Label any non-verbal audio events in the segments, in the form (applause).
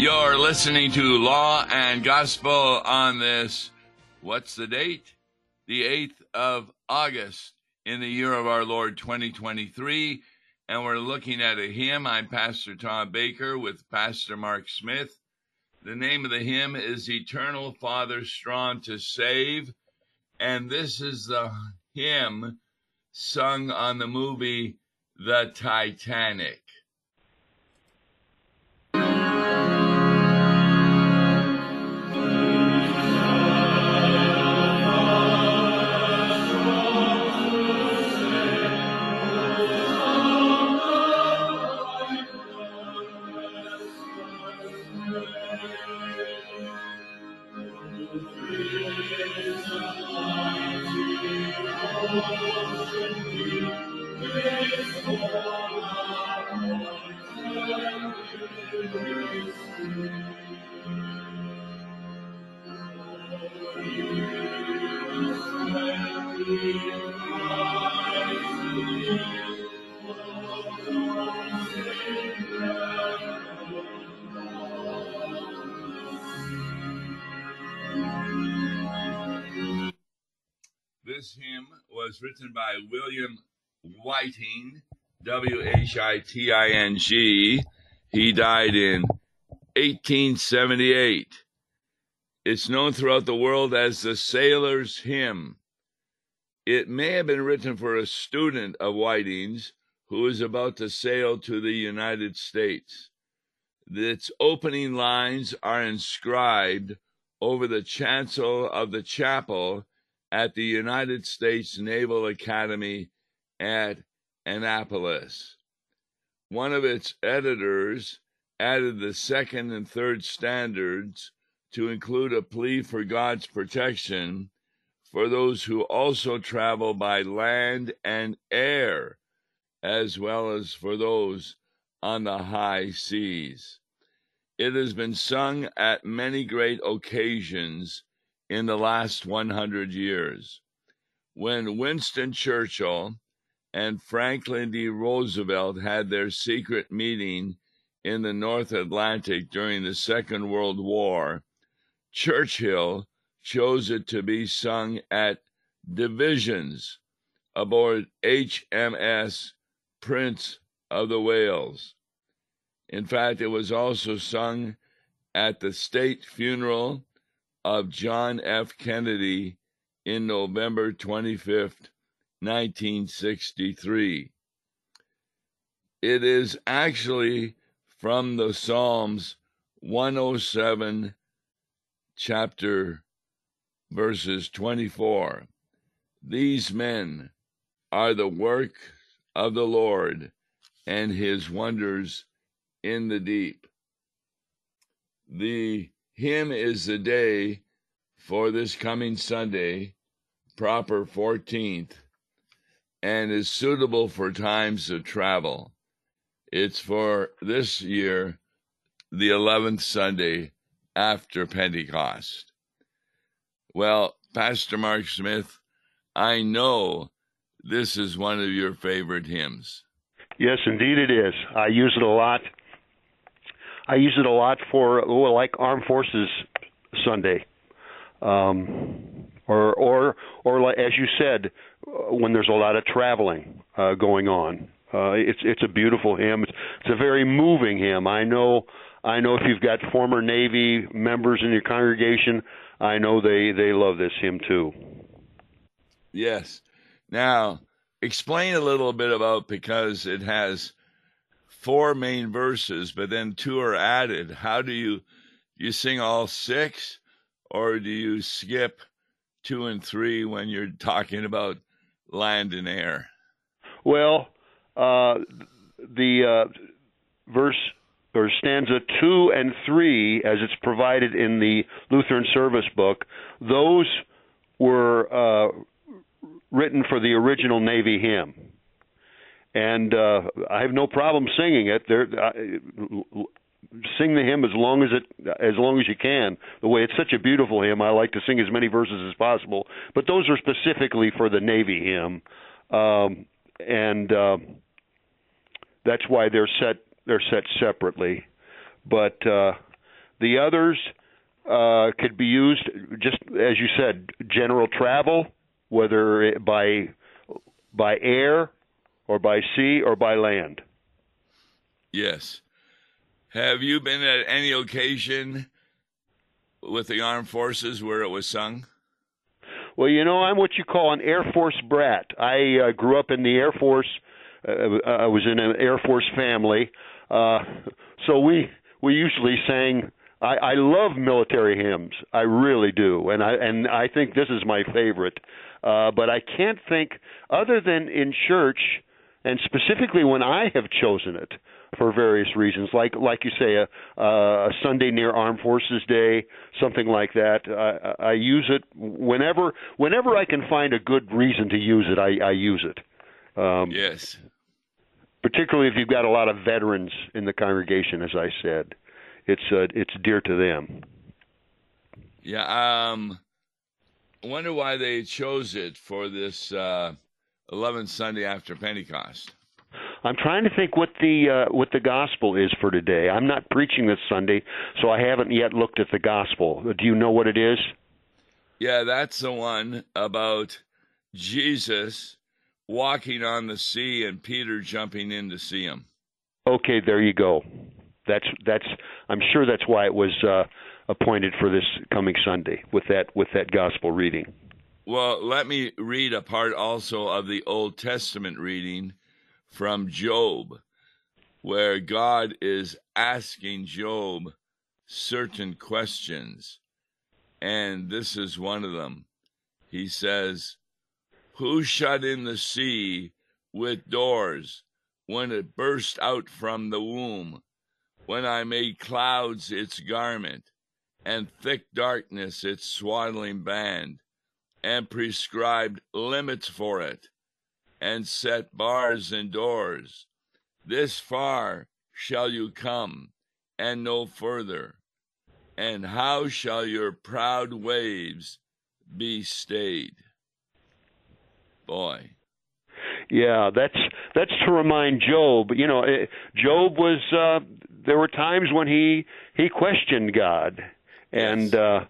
You're listening to Law and Gospel on this. What's the date? The 8th of August in the year of our Lord 2023. And we're looking at a hymn. I'm Pastor Tom Baker with Pastor Mark Smith. The name of the hymn is Eternal Father Strong to Save. And this is the hymn sung on the movie The Titanic. Written by William Whiting, W H I T I N G. He died in 1878. It's known throughout the world as the Sailor's Hymn. It may have been written for a student of Whiting's who is about to sail to the United States. Its opening lines are inscribed over the chancel of the chapel at the United States Naval Academy at Annapolis. One of its editors added the second and third stanzas to include a plea for God's protection for those who also travel by land and air, as well as for those on the high seas. It has been sung at many great occasions in the last 100 years. When Winston Churchill and Franklin D. Roosevelt had their secret meeting in the North Atlantic during the Second World War, Churchill chose it to be sung at divisions aboard HMS Prince of the Wales. In fact, it was also sung at the state funeral of John F. Kennedy in November 25th, 1963. It is actually from the Psalms 107, chapter verses 24. These men are the work of the Lord and his wonders in the deep. The hymn is the day for this coming Sunday, proper 14th, and is suitable for times of travel. It's for this year, the 11th Sunday after Pentecost. Well, Pastor Mark Smith, I know this is one of your favorite hymns. Yes, indeed it is. I use it a lot I use it a lot for oh, like Armed Forces Sunday, um, or or or like, as you said, uh, when there's a lot of traveling uh, going on. Uh, it's it's a beautiful hymn. It's, it's a very moving hymn. I know I know if you've got former Navy members in your congregation, I know they they love this hymn too. Yes. Now, explain a little bit about because it has four main verses, but then two are added. How do you you sing all six, or do you skip two and three when you're talking about land and air? Well, uh, the uh, verse or stanza two and three, as it's provided in the Lutheran Service Book, those were uh, written for the original Navy hymn and uh, I have no problem singing it. There, sing the hymn as long as it as long as you can. The way it's such a beautiful hymn, I like to sing as many verses as possible. But those are specifically for the Navy hymn, um, and uh, that's why they're set they're set separately. but uh, the others uh, could be used just as you said, general travel, whether by by air or by sea or by land. Yes. Have you been at any occasion with the armed forces where it was sung? Well, you know, I'm what you call an Air Force brat. I uh, grew up in the Air Force. Uh, I was in an Air Force family, uh, so we we usually sang. I, I love military hymns. I really do, and I and I think this is my favorite. Uh, but I can't think other than in church, and specifically when I have chosen it for various reasons, like like you say, a, a Sunday near Armed Forces Day, something like that. I, I use it whenever whenever I can find a good reason to use it. I, I use it. Um, yes. Particularly if you've got a lot of veterans in the congregation, as I said, it's uh, it's dear to them. Yeah. Um. I wonder why they chose it for this uh, 11th Sunday after Pentecost. I'm trying to think what the uh, what the gospel is for today. I'm not preaching this Sunday, so I haven't yet looked at the gospel. Do you know what it is? Yeah, that's the one about Jesus walking on the sea and Peter jumping in to see him. Okay, there you go. That's that's. I'm sure that's why it was uh, appointed for this coming Sunday with that with that gospel reading. Well, let me read a part also of the Old Testament reading from Job, where God is asking Job certain questions. And this is one of them. He says, Who shut in the sea with doors when it burst out from the womb? When I made clouds its garment, and thick darkness its swaddling band, and prescribed limits for it? and set bars and doors. This far shall you come, and no further. And how shall your proud waves be stayed? Boy. Yeah, that's that's to remind Job. You know, eh, Job was. Uh, there were times when he he questioned God, and yes. uh,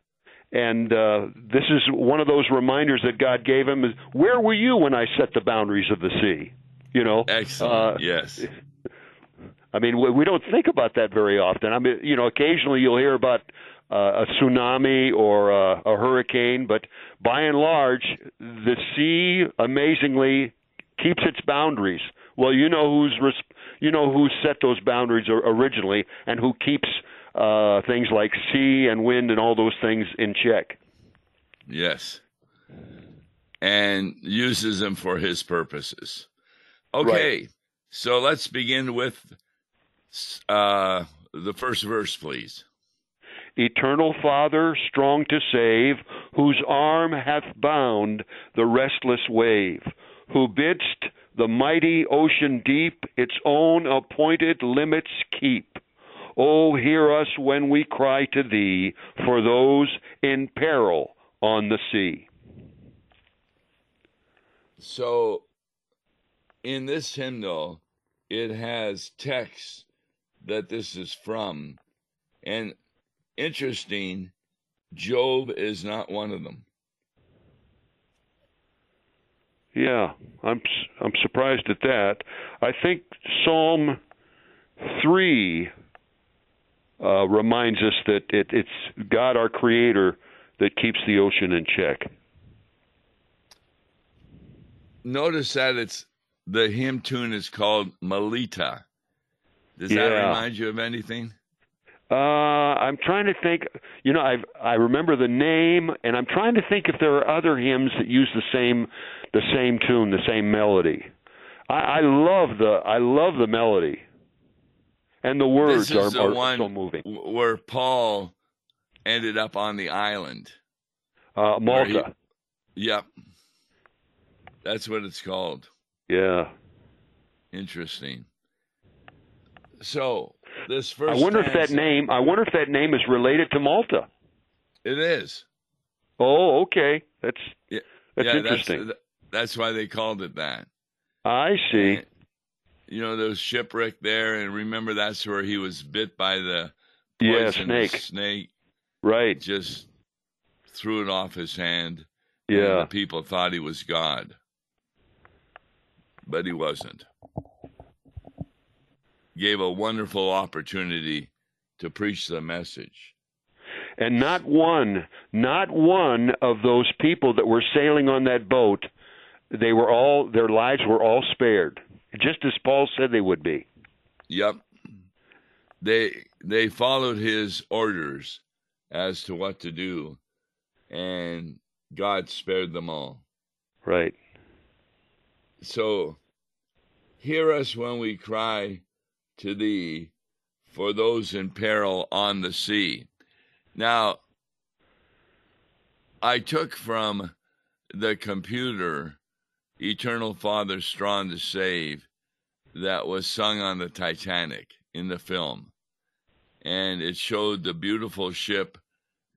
and uh, this is one of those reminders that God gave him: is where were you when I set the boundaries of the sea? You know, excellent. Uh, yes. I mean, we, we don't think about that very often. I mean, you know, occasionally you'll hear about uh, a tsunami or a, a hurricane, but by and large, the sea amazingly keeps its boundaries. Well, you know who's res- you know who set those boundaries originally, and who keeps uh, things like sea and wind and all those things in check. Yes. And uses them for his purposes. Okay. Right. So let's begin with uh, the first verse, please. Eternal Father, strong to save, whose arm hath bound the restless wave, who bidst the mighty ocean deep its own appointed limits keep Oh, hear us when we cry to thee for those in peril on the sea. So, in this hymnal, it has text that this is from. And interesting, Job is not one of them. Yeah, I'm I'm surprised at that. I think Psalm 3 uh, reminds us that it, it's God, our Creator, that keeps the ocean in check. Notice that it's the hymn tune is called Melita. Does yeah. that remind you of anything? Uh, I'm trying to think. You know, I I remember the name, and I'm trying to think if there are other hymns that use the same the same tune, the same melody. I, I love the I love the melody and the words are, the are so moving. Where Paul ended up on the island, uh, Malta. He, yep, that's what it's called. Yeah, interesting. So this first. I wonder if that name. I wonder if that name is related to Malta. It is. Oh, okay. That's yeah, that's yeah, interesting. That's, that's, why they called it that. I see. And, you know, there was shipwreck there, and remember that's where he was bit by the Yeah, snake. Snake Right. just threw it off his hand. Yeah. And the people thought he was God, but he wasn't. Gave a wonderful opportunity to preach the message. And not one, not one of those people that were sailing on that boat, they were all their lives were all spared, just as Paul said they would be. Yep. They they followed his orders as to what to do, and God spared them all. Right. So hear us when we cry to thee for those in peril on the sea. Now, I took from the computer Eternal Father Strong to Save that was sung on the Titanic in the film. And it showed the beautiful ship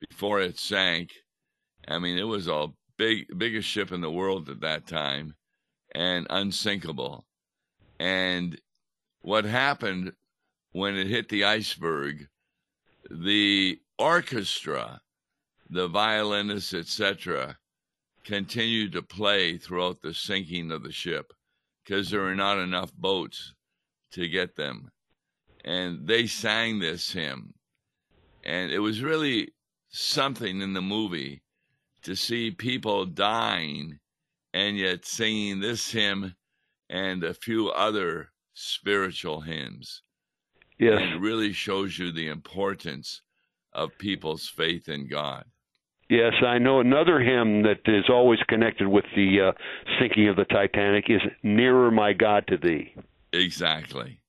before it sank. I mean, it was a big biggest ship in the world at that time and unsinkable. And what happened when it hit the iceberg, the orchestra, the violinists, etc., continued to play throughout the sinking of the ship because there were not enough boats to get them. And they sang this hymn. And it was really something in the movie to see people dying and yet singing this hymn and a few other spiritual hymns. Yes. And it really shows you the importance of people's faith in God. Yes, I know another hymn that is always connected with the uh, sinking of the Titanic is "Nearer, My God, to Thee." Exactly.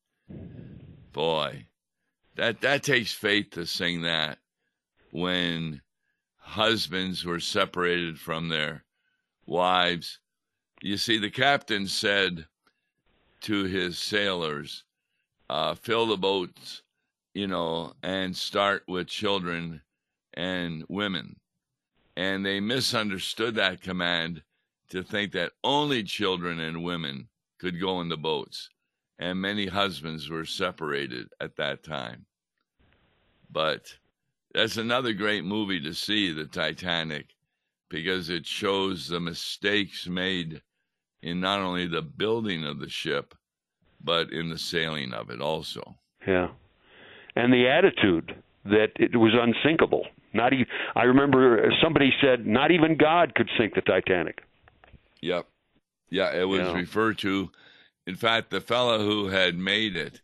Boy, that that takes faith to sing that when husbands were separated from their wives. You see, the captain said to his sailors, uh, fill the boats, you know, and start with children and women. And they misunderstood that command to think that only children and women could go in the boats. And many husbands were separated at that time. But that's another great movie to see, the Titanic, because it shows the mistakes made in not only the building of the ship, but in the sailing of it also. Yeah, and the attitude that it was unsinkable. Not even. I remember uh, somebody said, "Not even God could sink the Titanic." Yep. Yeah, it was Yeah. referred to. In fact, the fellow who had made it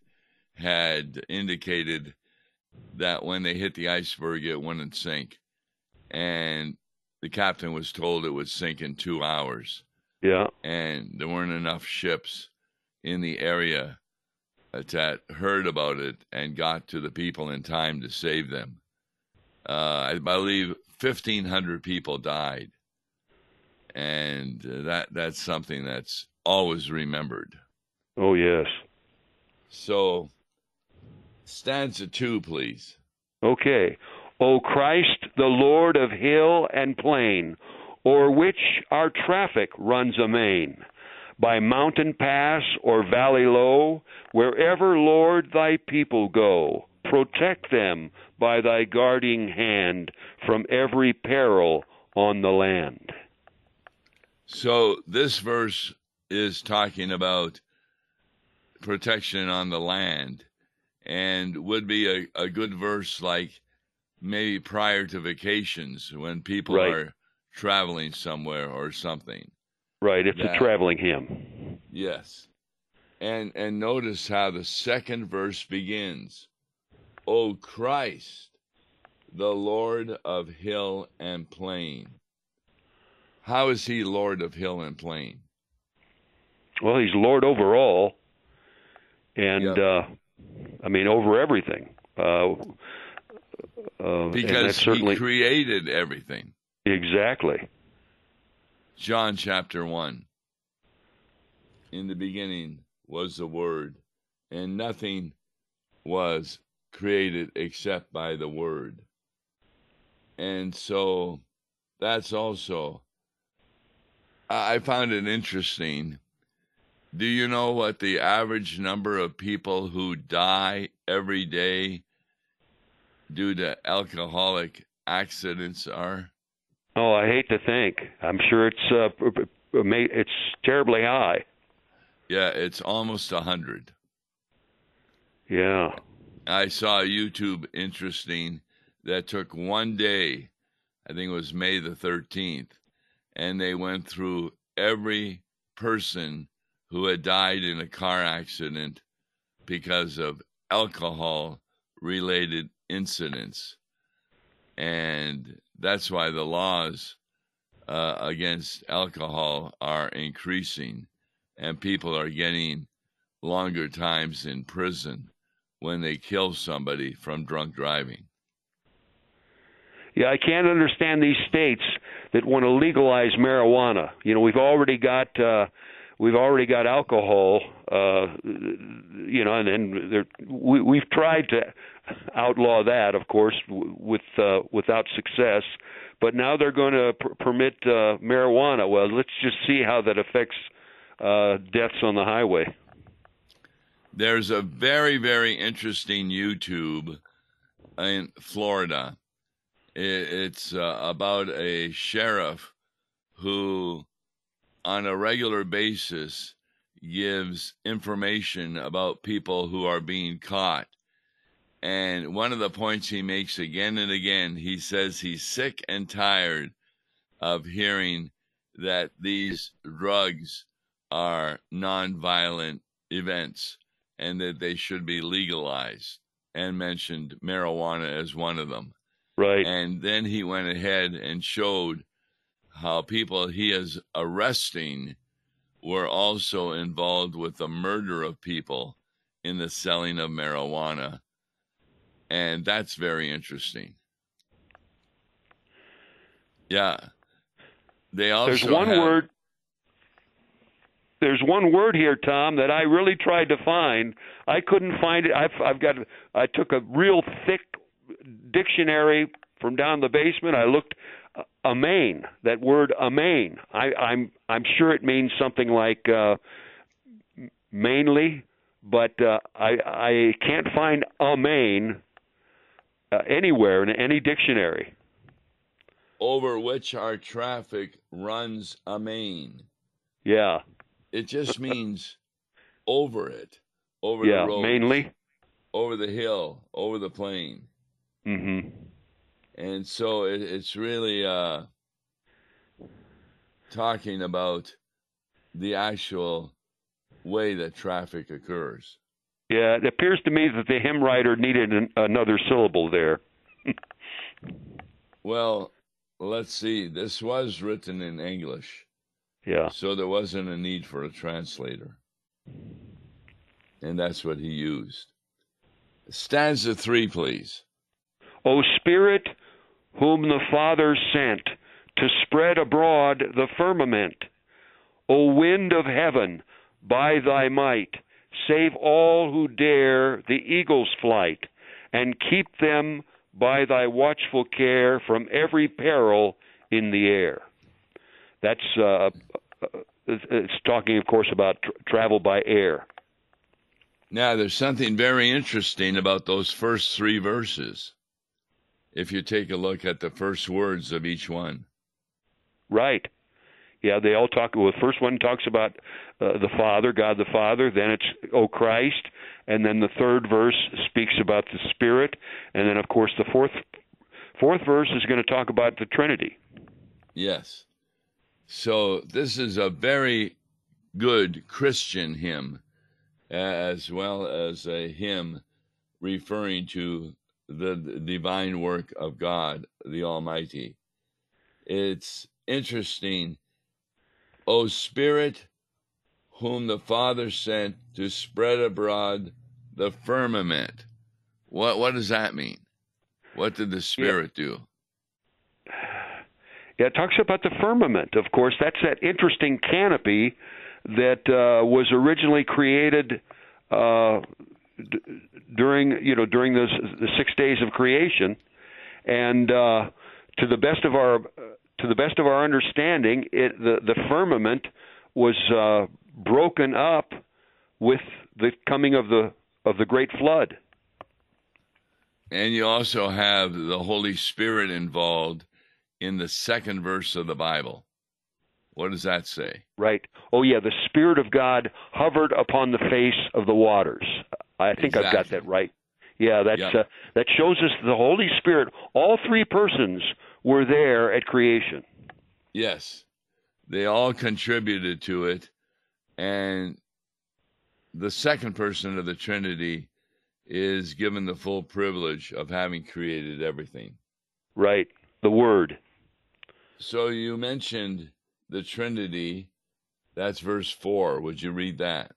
had indicated that when they hit the iceberg, it wouldn't sink. And the captain was told it would sink in two hours. Yeah, And there weren't enough ships in the area that heard about it and got to the people in time to save them. Uh, I believe 1,500 people died. And uh, that that's something that's always remembered. Oh yes. So, stanza two, please. Okay. O Christ, the Lord of hill and plain, o'er which our traffic runs amain, by mountain pass or valley low, wherever, Lord, thy people go, protect them by thy guarding hand from every peril on the land. So, this verse is talking about protection on the land and would be a, a good verse like maybe prior to vacations when people Right. are traveling somewhere or something. Right, it's Yeah. a traveling hymn. Yes. And and notice how the second verse begins. O Christ, the Lord of hill and plain. How is he Lord of hill and plain? Well, he's Lord over all, and Yep. uh, I mean over everything. Uh, uh, Because certainly he created everything. exactly. John chapter 1. In the beginning was the Word, and nothing was created except by the Word. And so that's also, I found it interesting Do you know what the average number of people who die every day due to alcoholic accidents are? Oh, I hate to think. I'm sure it's uh, it's terribly high. Yeah, it's almost a hundred. Yeah. I saw a YouTube interesting that took one day. I think it was May the 13th, and they went through every person who had died in a car accident because of alcohol related incidents. And that's why the laws uh, against alcohol are increasing, and people are getting longer times in prison when they kill somebody from drunk driving. Yeah, I can't understand these states that want to legalize marijuana. You know, we've already got uh, we've already got alcohol, uh, you know, and, there, we, we've tried to outlaw that, of course, with uh, without success. But now they're going to pr- permit uh, marijuana. Well, let's just see how that affects uh, deaths on the highway. There's a very, very interesting YouTube in Florida. It's uh, about a sheriff who on a regular basis gives information about people who are being caught. And one of the points he makes again and again, he says he's sick and tired of hearing that these drugs are nonviolent events and that they should be legalized and mentioned marijuana as one of them. Right. And then he went ahead and showed how people he is arresting were also involved with the murder of people in the selling of marijuana. And that's very interesting. Yeah. They also There's one have, word there's one word here, Tom, that I really tried to find. I couldn't find it. I've, I've got. I took a real thick dictionary from down the basement. I looked amain. That word amain. I, I'm I'm sure it means something like uh, mainly, but uh, I I can't find amain uh, anywhere in any dictionary. Over which our traffic runs amain. Yeah. It just means over it, over yeah, the road, mainly over the hill, over the plain. Mm-hmm and so it, it's really uh, talking about the actual way that traffic occurs. Yeah, it appears to me that the hymn writer needed an, another syllable there. (laughs) well, let's see. This was written in English. Yeah. So there wasn't a need for a translator. And that's what he used. Stanza three, please. O Spirit, whom the Father sent to spread abroad the firmament. O wind of heaven, by thy might, save all who dare the eagle's flight, and keep them by thy watchful care from every peril in the air. That's uh, it's talking, of course, about tr- travel by air. Now, there's something very interesting about those first three verses if you take a look at the first words of each one. Right. Yeah, they all talk. Well, the first one talks about uh, the Father, God the Father. Then it's O Christ, and then the third verse speaks about the Spirit, and then of course the fourth fourth verse is going to talk about the Trinity. Yes. So this is a very good Christian hymn, as well as a hymn referring to the divine work of God, the Almighty. It's interesting. O Spirit, whom the Father sent to spread abroad the firmament. What what does that mean? What did the Spirit yeah. do? Yeah, it talks about the firmament. Of course, that's that interesting canopy that uh, was originally created uh, during you know during the, the six days of creation, and uh, to the best of our to the best of our understanding, it, the the firmament was uh, broken up with the coming of the of the great flood. And you also have the Holy Spirit involved in the second verse of the Bible. What does that say? Right. Oh, yeah. The Spirit of God hovered upon the face of the waters. I think exactly. I've got that right. Yeah, that's yep. uh, that shows us the Holy Spirit. All three persons were there at creation. Yes, they all contributed to it, and the second person of the Trinity is given the full privilege of having created everything. Right, the Word. So you mentioned the Trinity. That's verse 4. Would you read that?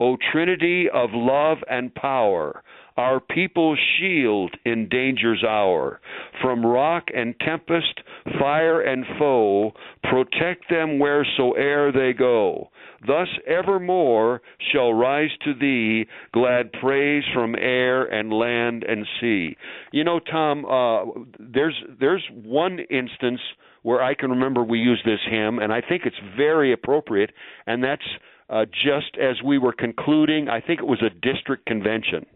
O Trinity of love and power, our people's shield in danger's hour. From rock and tempest, fire and foe, protect them wheresoe'er they go. Thus evermore shall rise to thee glad praise from air and land and sea. You know, Tom, uh, there's there's one instance where I can remember we used this hymn, and I think it's very appropriate, and that's uh, just as we were concluding. I think it was a district convention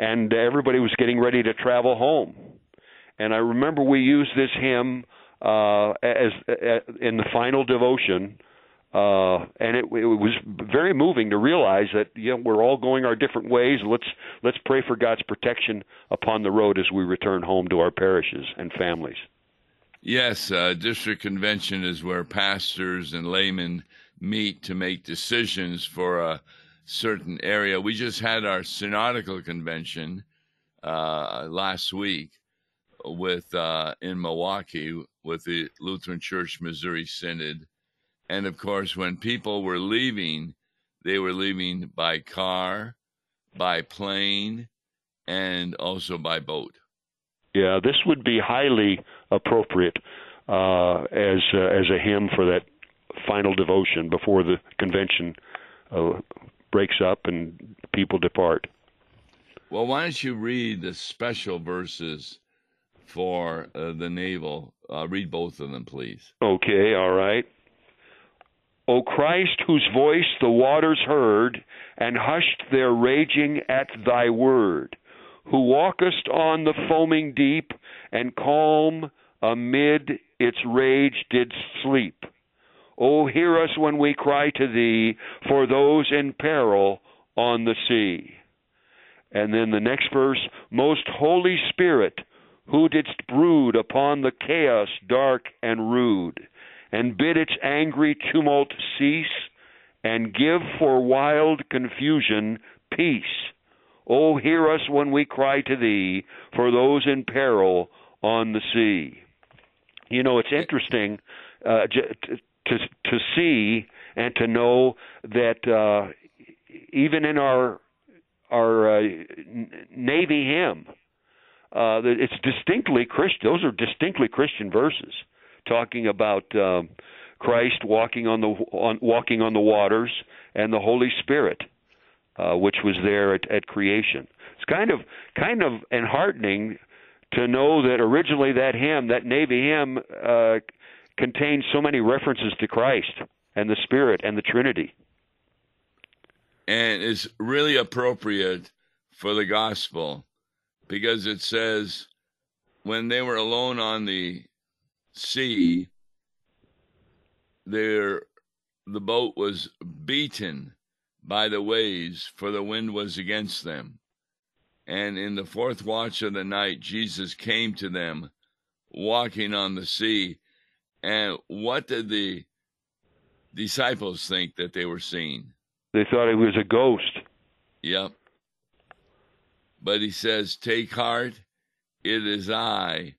and everybody was getting ready to travel home. And I remember we used this hymn uh, as uh, in the final devotion, uh, and it, it was very moving to realize that you know we're all going our different ways. Let's let's pray for God's protection upon the road as we return home to our parishes and families. Yes, uh, district convention is where pastors and laymen meet to make decisions for a certain area. We just had our synodical convention uh, last week with uh, in Milwaukee with the Lutheran Church Missouri Synod, and of course, when people were leaving, they were leaving by car, by plane, and also by boat. Yeah, this would be highly appropriate uh, as uh, as a hymn for that final devotion before the convention uh, breaks up and people depart. Well, why don't you read the special verses for uh, the naval? Uh, read both of them, please. Okay, all right. O Christ, whose voice the waters heard, and hushed their raging at thy word, who walkest on the foaming deep, and calm amid its rage did sleep O hear us when we cry to thee for those in peril on the sea. And then the next verse, Most Holy Spirit, who didst brood upon the chaos dark and rude, and bid its angry tumult cease, and give for wild confusion peace. O hear us when we cry to thee for those in peril on the sea. You know, it's interesting uh, to to see and to know that uh, even in our our uh, Navy hymn, uh, it's distinctly Christian. Those are distinctly Christian verses talking about um, Christ walking on the on, walking on the waters and the Holy Spirit, uh, which was there at, at creation. It's kind of kind of enheartening to know that originally that hymn, that Navy hymn, uh, contains so many references to Christ and the Spirit and the Trinity. And it's really appropriate for the gospel because it says when they were alone on the sea, their the boat was beaten by the waves, for the wind was against them. And in the fourth watch of the night, Jesus came to them, walking on the sea. And what did the disciples think that they were seeing? They thought it was a ghost. Yep. But he says, Take heart, it is I.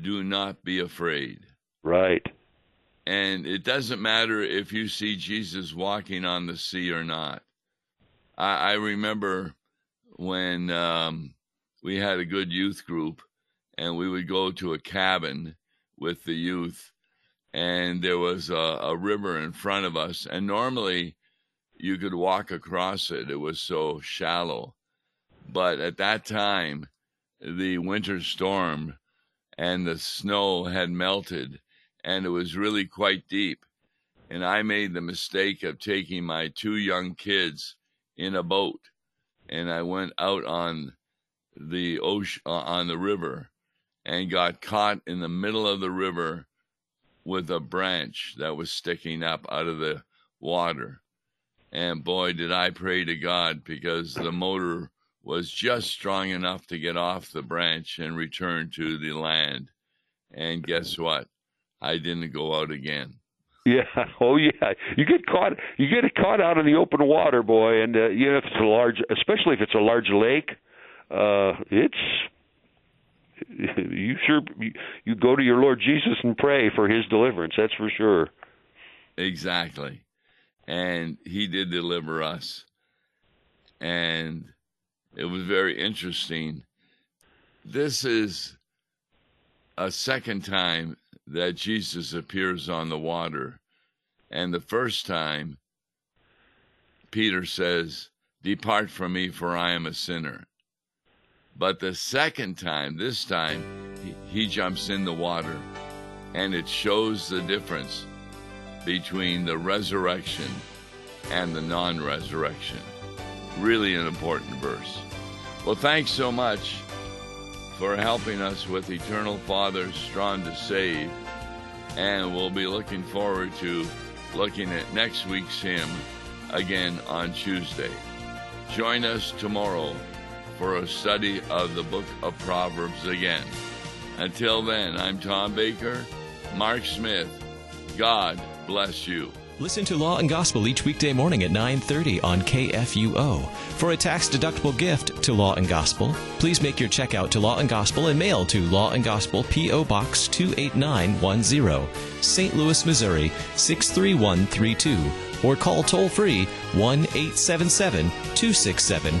Do not be afraid. Right. And it doesn't matter if you see Jesus walking on the sea or not. I, I remember when um, we had a good youth group and we would go to a cabin with the youth and there was a, a, river in front of us. And normally you could walk across it, it was so shallow. But at that time, the winter storm and the snow had melted, and it was really quite deep. and I made the mistake of taking my two young kids in a boat, and I went out on the ocean uh, on the river and got caught in the middle of the river with a branch that was sticking up out of the water. And boy, did I pray to God because the motor was just strong enough to get off the branch and return to the land. And guess what? I didn't go out again. Yeah. (laughs) Oh, yeah. You get caught. You get caught out in the open water, boy. And uh, you know, if it's a large, especially if it's a large lake, uh, it's (laughs) you sure you, go to your Lord Jesus and pray for His deliverance. That's for sure. Exactly, and He did deliver us, and it was very interesting. This is a second time that Jesus appears on the water. And the first time, Peter says, Depart from me, for I am a sinner. But the second time, this time, he, jumps in the water, and it shows the difference between the resurrection and the non resurrection. Really an important verse. Well, thanks so much for helping us with Eternal Father's Strong to Save. And we'll be looking forward to looking at next week's hymn again on Tuesday. Join us tomorrow for a study of the book of Proverbs again. Until then, I'm Tom Baker, Mark Smith. God bless you. Listen to Law and Gospel each weekday morning at 9:30 on KFUO. For a tax-deductible gift to Law and Gospel, please make your check out to Law and Gospel and mail to Law and Gospel PO Box 28910, St. Louis, Missouri 63132 or call toll free 1 877 267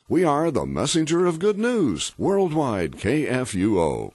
We are the messenger of good news, Worldwide KFUO.